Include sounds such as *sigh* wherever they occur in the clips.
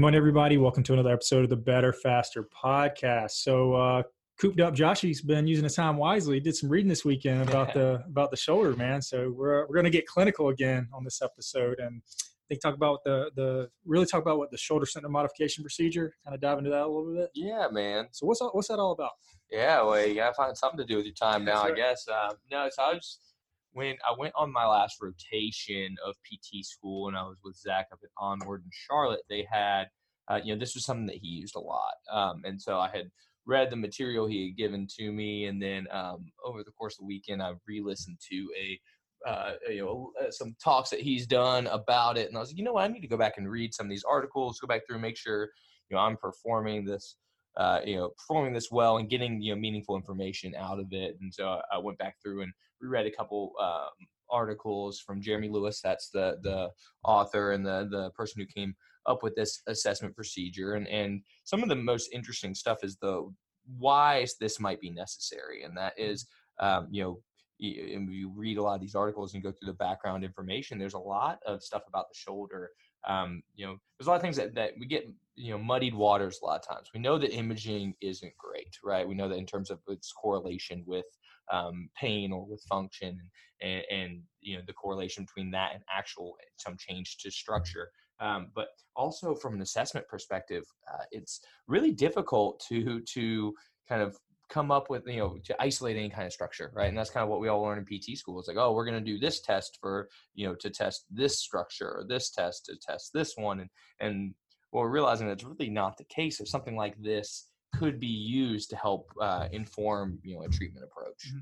Happy morning, everybody. Welcome to another episode of the Better Faster podcast. So, uh, cooped up Joshy's been using his time wisely. He did some reading this weekend about *laughs* the about the shoulder, man. So we're we're gonna get clinical again on this episode and they talk about the the really talk about what the shoulder symptom modification procedure. Kind of dive into that a little bit. Yeah, man. So what's all, what's that all about? Yeah, well, you gotta find something to do with your time now, I guess. Um, no, so I was when I went on my last rotation of PT school, and I was with Zach up at Onward in Charlotte. They had, uh, you know, this was something that he used a lot, um, and so I had read the material he had given to me, and then um, over the course of the weekend, I re-listened to a uh, you know uh, some talks that he's done about it, and I was like, you know what, I need to go back and read some of these articles, go back through, make sure you know I'm performing this uh, you know, performing this well and getting you know meaningful information out of it. And so I went back through and reread a couple um, articles from Jeremy Lewis. That's the the author and the the person who came up with this assessment procedure. And and some of the most interesting stuff is the why this might be necessary, and that is um, you know and you read a lot of these articles and go through the background information, there's a lot of stuff about the shoulder. Um, you know, there's a lot of things that, that we get, you know, muddied waters a lot of times. We know that imaging isn't great, right? We know that in terms of its correlation with um, pain or with function and, and, you know, the correlation between that and actual some change to structure. Um, but also from an assessment perspective, uh, it's really difficult to to kind of come up with you know to isolate any kind of structure right and that's kind of what we all learn in pt school it's like oh we're going to do this test for you know to test this structure or this test to test this one and and what we're realizing that's really not the case if something like this could be used to help uh, inform you know a treatment approach mm-hmm.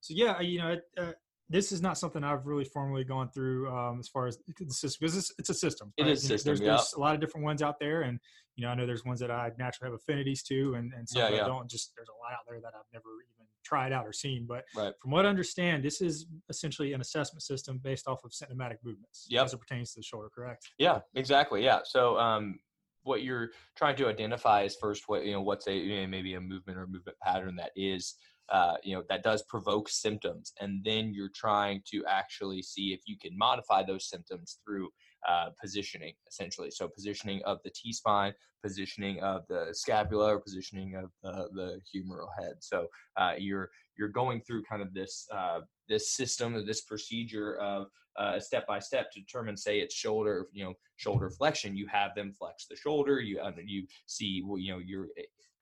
so yeah you know uh, this is not something I've really formally gone through um, as far as the system because it's, it's, a system. Right? It is system. There's, yeah. there's, a lot of different ones out there, and you know I know there's ones that I naturally have affinities to, and and some yeah, that yeah. don't. Just there's a lot out there that I've never even tried out or seen. But right. from what I understand, this is essentially an assessment system based off of symptomatic movements yep. as it pertains to the shoulder. Correct? Yeah, exactly. Yeah. So um, what you're trying to identify is first what you know what's a you know, maybe a movement or movement pattern that is uh, you know that does provoke symptoms and then you're trying to actually see if you can modify those symptoms through uh, positioning essentially. So positioning of the t-spine positioning of the scapula or positioning of the, the humeral head. So uh, you're you're going through kind of this uh, this system this procedure of uh, step by step to determine say it's shoulder you know shoulder flexion. You have them flex the shoulder you uh, you see well, you know you're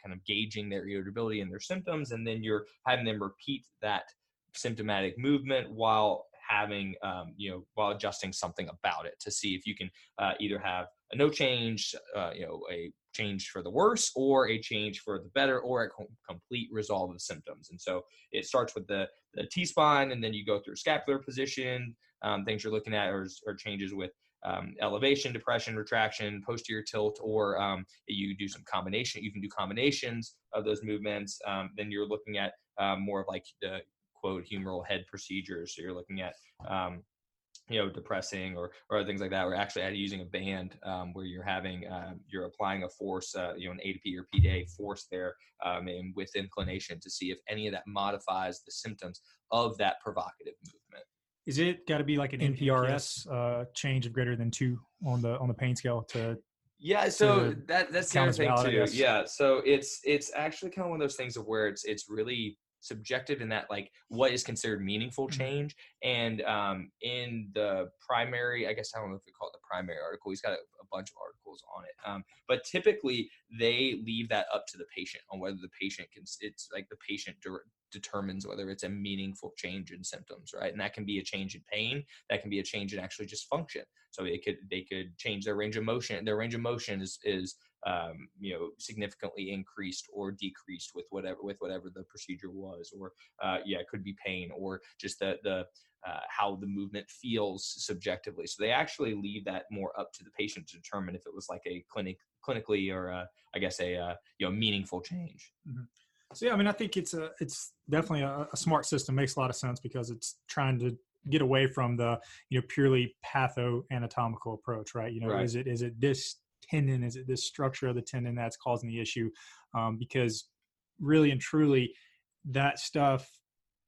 kind of gauging their irritability and their symptoms, and then you're having them repeat that symptomatic movement while having um, you know while adjusting something about it to see if you can uh, either have a no change uh, you know a change for the worse or a change for the better or a complete resolve of symptoms and so it starts with the, the t-spine and then you go through scapular position um, things you're looking at or, or changes with um, elevation, depression, retraction, posterior tilt, or um, you do some combination. You can do combinations of those movements. Um, then you're looking at um, more of like the quote humeral head procedures. So you're looking at um, you know depressing or or things like that. We're actually using a band um, where you're having uh, you're applying a force, uh, you know, an A to P or P to A force there, and with inclination to see if any of that modifies the symptoms of that provocative movement. Is it got to be like an NPRS uh, change of greater than two on the on the pain scale to Yeah, so that that's the other thing too. Yeah, so it's it's actually kind of one of those things of where it's it's really subjective in that like what is considered meaningful mm-hmm. change. And um, in the primary i guess i don't know if we call it the primary article he's got a, a bunch of articles on it um, but typically they leave that up to the patient on whether the patient can it's like the patient determines whether it's a meaningful change in symptoms right? And that can be a change in pain that can be a change in actually just function. So it could they could change their range of motion their range of motion is is um, you know significantly increased or decreased with whatever with whatever the procedure was or uh, yeah it could be pain or just the the uh, how the movement feels subjectively so they actually leave that more up to the patient to determine if it was like a clinic clinically or uh, i guess a uh, you know meaningful change mm-hmm. so yeah i mean i think it's a it's definitely a, a smart system makes a lot of sense because it's trying to get away from the you know purely patho anatomical approach right you know right. is it is it this tendon? Is it this structure of the tendon that's causing the issue? Um, because really and truly, that stuff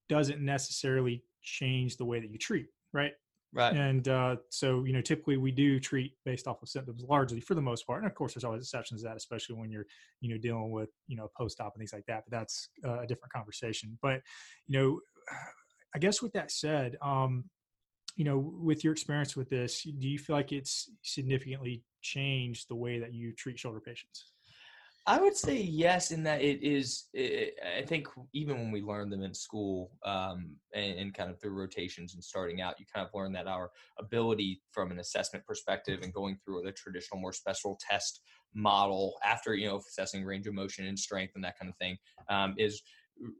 doesn't necessarily change the way that you treat, right? Right. And uh, so, you know, typically we do treat based off of symptoms largely for the most part. And of course, there's always exceptions to that, especially when you're, you know, dealing with, you know, post op and things like that. But that's uh, a different conversation. But, you know, *sighs* I guess with that said, um, you know, with your experience with this, do you feel like it's significantly changed the way that you treat shoulder patients? I would say yes, in that it is. It, I think even when we learn them in school um, and, and, kind of through rotations and starting out, you kind of learn that our ability from an assessment perspective and going through the traditional, more special test model after you know assessing range of motion and strength and that kind of thing um, is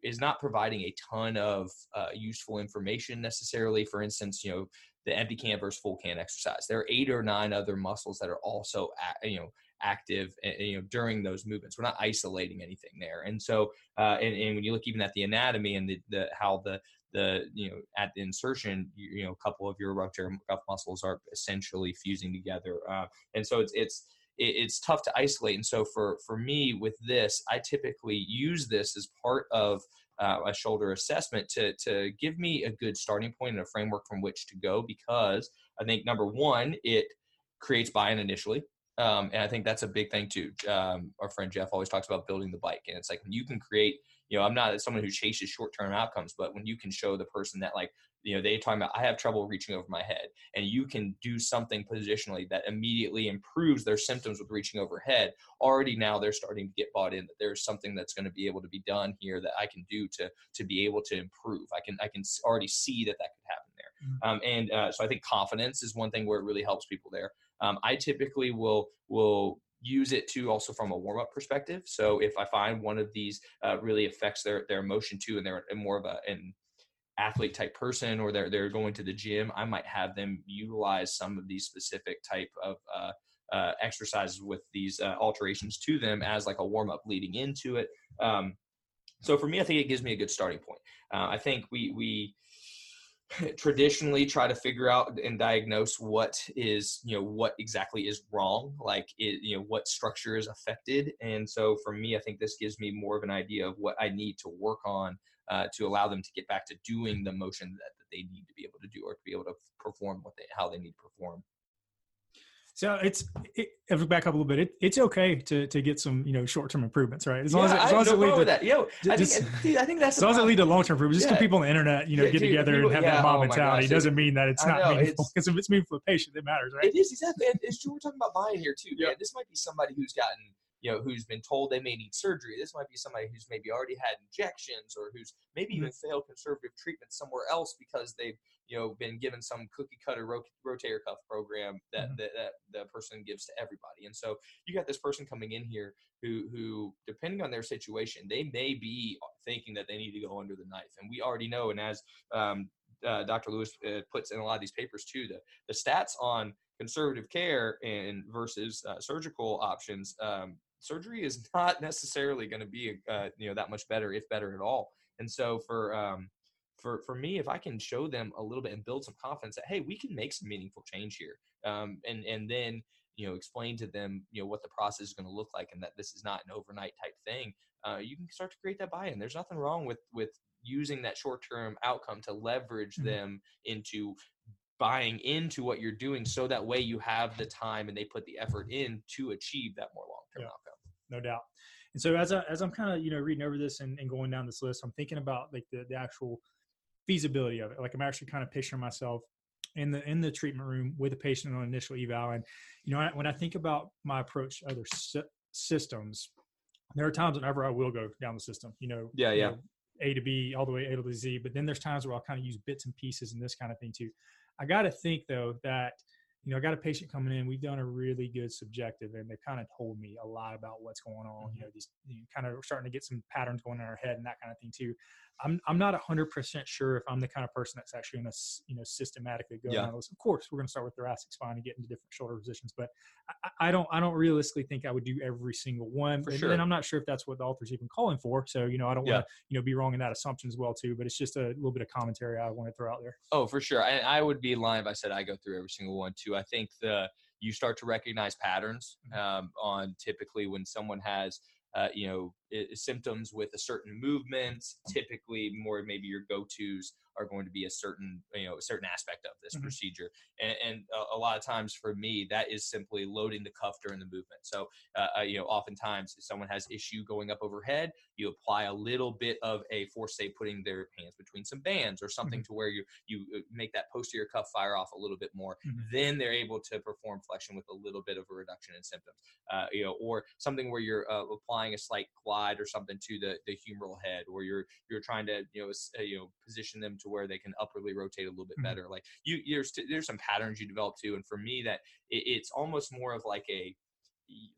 is not providing a ton of uh, useful information necessarily. For instance, you know the empty can versus full can exercise. There are eight or nine other muscles that are also you know active you know during those movements. We're not isolating anything there, and so uh, and, and when you look even at the anatomy and the, the how the the you know at the insertion you, you know a couple of your rotator cuff muscles are essentially fusing together, uh, and so it's it's it's tough to isolate. And so for for me with this, I typically use this as part of uh, a shoulder assessment to to give me a good starting point and a framework from which to go because I think number one it creates buy-in initially. Um, and I think that's a big thing too. Um, our friend Jeff always talks about building the bike, and it's like when you can create. You know, I'm not someone who chases short-term outcomes, but when you can show the person that like you know they talking about i have trouble reaching over my head and you can do something positionally that immediately improves their symptoms with reaching overhead already now they're starting to get bought in that there's something that's going to be able to be done here that i can do to to be able to improve i can i can already see that that could happen there mm-hmm. um, and uh, so i think confidence is one thing where it really helps people there um, i typically will will use it to also from a warm up perspective. So if I find one of these uh, really affects their their emotion too, and they're more of a and athlete type person or they're they're going to the gym, I might have them utilize some of these specific type of uh, uh, exercises with these uh, alterations to them as like a warm up leading into it. Um, so for me, I think it gives me a good starting point. Uh, I think we we *laughs* traditionally try to figure out and diagnose what is you know what exactly is wrong like it, you know what structure is affected and so for me i think this gives me more of an idea of what i need to work on uh, to allow them to get back to doing the motion that, that they need to be able to do or to be able to perform what they how they need to perform. So it's it, back up a little bit, it, it's okay to to get some you know short term improvements, right? As long yeah, as, as, long as it lead to that. Yo, I, just, think, dude, I think that's as long as it lead to long term improvements. Just because people on the internet, you know, yeah, get dude, together people, and have that mob oh mentality doesn't mean that it's I not know, meaningful. Because if it's meaningful for the patient, it matters, right? It is exactly. It's true. We're talking about buying here too. Yeah. Man. This might be somebody who's gotten you know, who's been told they may need surgery. This might be somebody who's maybe already had injections or who's maybe mm-hmm. even failed conservative treatment somewhere else because they've, you know, been given some cookie cutter rot- rotator cuff program that, mm-hmm. that, that the person gives to everybody. And so you got this person coming in here who, who, depending on their situation, they may be thinking that they need to go under the knife. And we already know, and as um, uh, Dr. Lewis uh, puts in a lot of these papers too, the, the stats on conservative care and versus uh, surgical options um, surgery is *laughs* not necessarily going to be uh, you know that much better if better at all. And so for um, for for me if i can show them a little bit and build some confidence that hey we can make some meaningful change here um, and and then you know explain to them you know what the process is going to look like and that this is not an overnight type thing uh, you can start to create that buy-in. There's nothing wrong with with using that short-term outcome to leverage mm-hmm. them into buying into what you're doing so that way you have the time and they put the effort in to achieve that more long-term yeah, outcome no doubt. And so as, I, as i'm kind of you know reading over this and, and, going down this list i'm thinking about like the, the actual feasibility of it. Like i'm actually kind of picturing myself in the in the treatment room with a patient on initial eval. And you know when i think about my approach to other systems there are times whenever i will go down the system you know yeah yeah. you know, a to b all the way a to z. But then there's times where i'll kind of use bits and pieces and this kind of thing too. I got to think though that you know, I got a patient coming in. We've done a really good subjective, and they kind of told me a lot about what's going on. Mm-hmm. You know, these you kind of starting to get some patterns going in our head and that kind of thing too. I'm I'm not hundred percent sure if I'm the kind of person that's actually going to you know systematically go yeah. Of course, we're going to start with thoracic spine and get into different shoulder positions, but I, I, don't I don't realistically think I would do every single one. For and, sure. and I'm not sure if that's what the author's even calling for. So you know, I don't yeah. want to you know be wrong in that assumption as well too. But it's just a little bit of commentary I want to throw out there. Oh, for sure. I, I would be lying if I said I go through every single one too. I think the you start to recognize patterns mm-hmm. um, on typically when someone has uh, you know symptoms with a certain movement typically more maybe your go-to's are going to be a certain you know a certain aspect of this mm-hmm. procedure and, and a, a, lot of times for me that is simply loading the cuff during the movement so uh, uh, you know oftentimes if someone has issue going up overhead you apply a little bit of a force say putting their hands between some bands or something mm-hmm. to where you you uh, make that posterior cuff fire off a little bit more mm-hmm. then they're able to perform flexion with a little bit of a reduction in symptoms uh, you know or something where you're uh, applying a slight glide or something to the the humeral head or you're you're trying to you know you know position them to where they can upwardly rotate a little bit mm-hmm. better. Like you, there's there's some patterns you develop too, and for me, that it, it's almost more of like a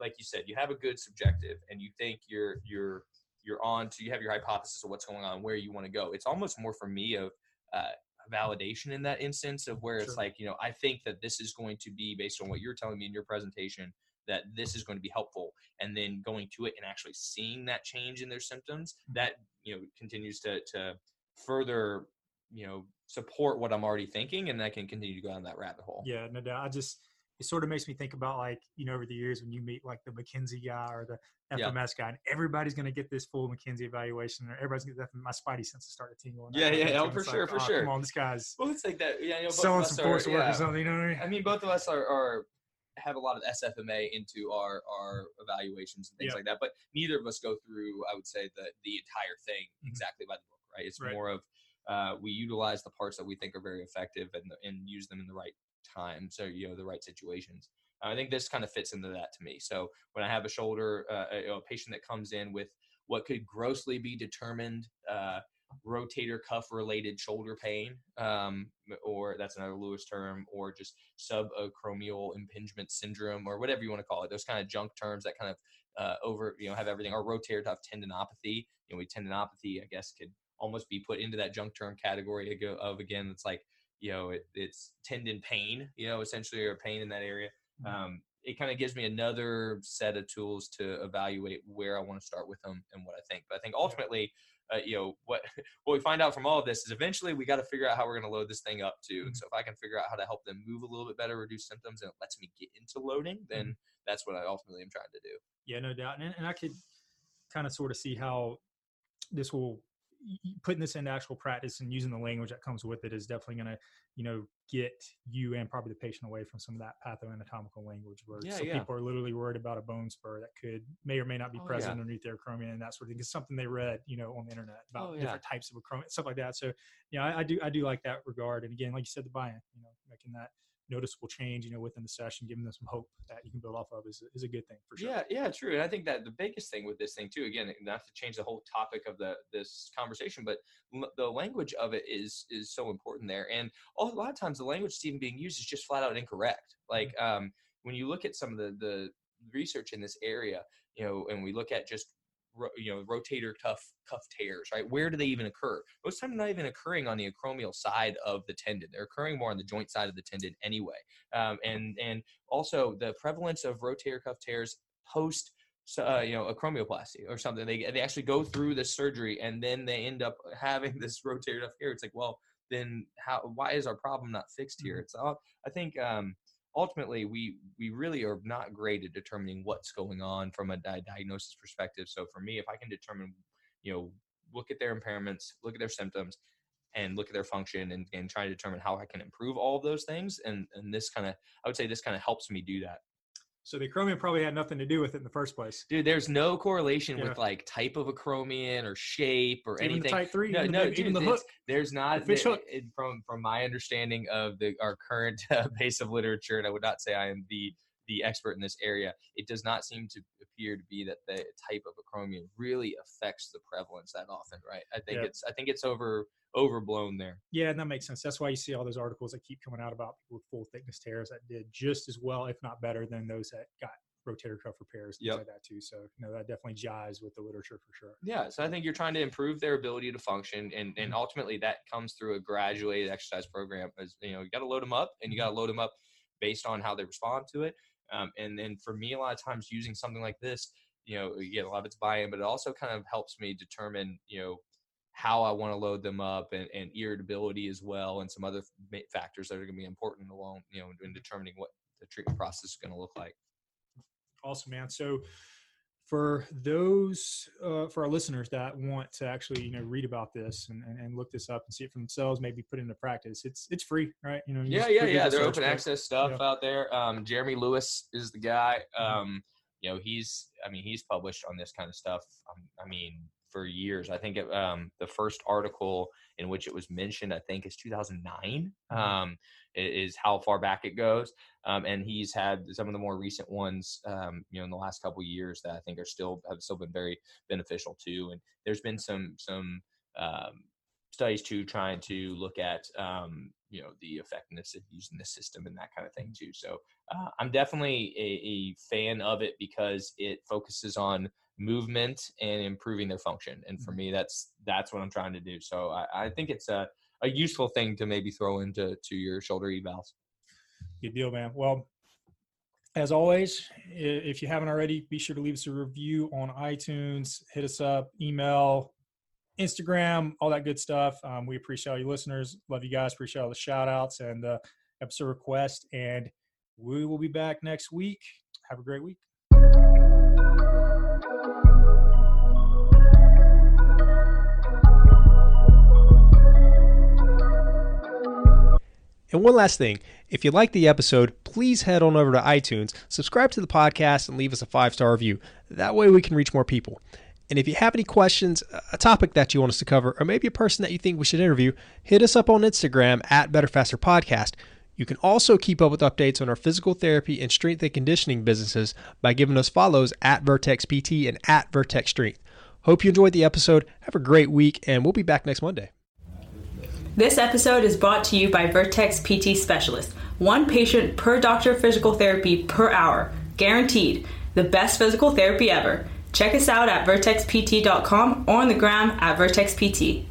like you said, you have a good subjective, and you think you're you're you're on to you have your hypothesis of what's going on, where you want to go. It's almost more for me of uh, validation in that instance of where sure. it's like you know I think that this is going to be based on what you're telling me in your presentation that this is going to be helpful and then going to it and actually seeing that change in their symptoms mm-hmm. that you know continues to to further you know support what i'm already thinking and i can continue to go down that rabbit hole yeah no doubt i just it sort of makes me think about like you know over the years when you meet like the McKenzie guy or the FMS guy, and everybody's going to get this full McKenzie evaluation, or everybody's going to get my spidey senses start to tingle. Yeah, yeah, yeah, oh, for sure, like, for oh, sure. Come on, this guy's well, it's like that. Yeah, you know, selling some force work yeah. or something. You know what I mean? I mean, both of us are, are have a lot of SFMA into our our evaluations and things yep. like that, but neither of us go through. I would say the the entire thing mm-hmm. exactly by the book, right? It's right. more of uh, we utilize the parts that we think are very effective and, and use them in the right time. So, you know, the right situations. I think this kind of fits into that to me. So when I have a shoulder, uh, a, a, patient that comes in with what could grossly be determined uh, rotator cuff related shoulder pain, um, or that's another Lewis term, or just subacromial impingement syndrome, or whatever you want to call it. Those kind of junk terms that kind of uh, over, you know, have everything. Or rotator cuff tendinopathy. You know, we tendinopathy, I guess, could almost be put into that junk term category of again it's like you know it, it's tendon pain you know essentially or pain in that area mm-hmm. um, it kind of gives me another set of tools to evaluate where i want to start with them and what i think but i think ultimately uh, you know what *laughs* what we find out from all of this is eventually we got to figure out how we're going to load this thing up too. And mm-hmm. so if I can figure out how to help them move a little bit better, reduce symptoms, and it lets me get into loading, then mm-hmm. that's what I ultimately am trying to do. Yeah, no doubt. And, and I could kind of sort of see how this will putting this into actual practice and using the language that comes with it is definitely going to you know get you and probably the patient away from some of that pathoanatomical language where yeah, some yeah. people are literally worried about a bone spur that could may or may not be oh, present yeah. underneath their acromion and that sort of thing. It's something they read, you know, on the internet about oh, different types of acromion, stuff like that. So, yeah, I, I, do I do like that regard. And again, like you said, the buy-in, you know, making that noticeable change, you know, within the session, giving them some hope that you can build off of is, is a good thing for sure. Yeah, yeah, true. And I think that the biggest thing with this thing too, again, not to change the whole topic of the this conversation, but l- the language of it is is so important there. And a lot of times the language that's even being used is just flat out incorrect. Like mm-hmm. um, when you look at some of the the research in this area, you know, and we look at just you know rotator cuff cuff tears right? Where do they even occur? Most times not even occurring on the acromial side of the tendon. They're occurring more on the joint side of the tendon anyway. Um, and and also the prevalence of rotator cuff tears post uh, you know acromioplasty or something. They, they actually go through the surgery and then they end up *laughs* having this rotator cuff tear. It's like well then how why is our problem not fixed here? Mm-hmm. it's all i think um ultimately we we really are not great at determining what's going on from a di- diagnosis perspective so for me if i can determine you know look at their impairments look at their symptoms and look at their function and, and try to determine how I can improve all of those things. And and this kind of I would say this kind of helps me do that. So the acromion probably had nothing to do with it in the first place. Dude, there's no correlation yeah. with like type of a acromion or shape or even anything. type three, no, even no, the, dude, even the hook. There's not the. It, from from my understanding of the our current *laughs* uh, base of literature, and I would not say I am the the expert in this area. It does not seem to appear to be that the type of acromion really affects the prevalence that often, right? I think yeah. it's I think it's over overblown there. Yeah, and that makes sense. That's why you see all those articles that keep coming out about people with full thickness tears that did just as well, if not better, than those that got rotator cuff repairs, things yep. like that too. So, you know, that definitely jives with the literature for sure. Yeah. So I think you're trying to improve their ability to function and, and mm-hmm. ultimately that comes through a graduated exercise program as you know, you got to load them up and you got to load them up based on how they respond to it. Um, and then for me, a lot of times using something like this, you know, you get a lot of it's buy-in, but it also kind of helps me determine, you know, how I want to load them up and, and irritability as well, and some other factors that are going to be important along, you know, in determining what the treatment process is going to look like. Awesome, man. So for those uh, for our listeners that want to actually you know read about this and, and, and, look this up and see it for themselves maybe put it into practice it's it's free right you know you yeah yeah yeah they're open access stuff yeah. out there um, jeremy lewis is the guy mm-hmm. um, you know he's i mean he's published on this kind of stuff um, i mean for years i think it, um, the first article in which it was mentioned i think is 2009 mm-hmm. um, is how far back it goes. Um, and he's had some of the more recent ones, um, you know, in the last couple years that I think are still have still been very beneficial too. And there's been some some um, studies too trying to look at um, you know the effectiveness of using the system and that kind of thing too. So uh, I'm definitely a, a fan of it because it focuses on movement and improving their function. And for mm-hmm. me, that's that's what I'm trying to do. So I, I think it's a a useful thing to maybe throw into to your shoulder evals. Good deal, man. Well, as always, if you haven't already, be sure to leave us a review on iTunes. Hit us up, email, Instagram, all that good stuff. Um, we appreciate all you listeners. Love you guys. Appreciate all the shout outs and uh, episode requests. And we will be back next week. Have a great week. And one last thing if you like the episode, please head on over to iTunes, subscribe to the podcast, and leave us a five star review. That way we can reach more people. And if you have any questions, a topic that you want us to cover, or maybe a person that you think we should interview, hit us up on Instagram at Better Faster Podcast. You can also keep up with updates on our physical therapy and strength and conditioning businesses by giving us follows at Vertex PT and at Vertex Strength. Hope you enjoyed the episode. Have a great week, and we'll be back next Monday. This episode is brought to you by Vertex PT Specialist. One patient per doctor physical therapy per hour. Guaranteed. The best physical therapy ever. Check us out at vertexpt.com or on the gram at vertexpt.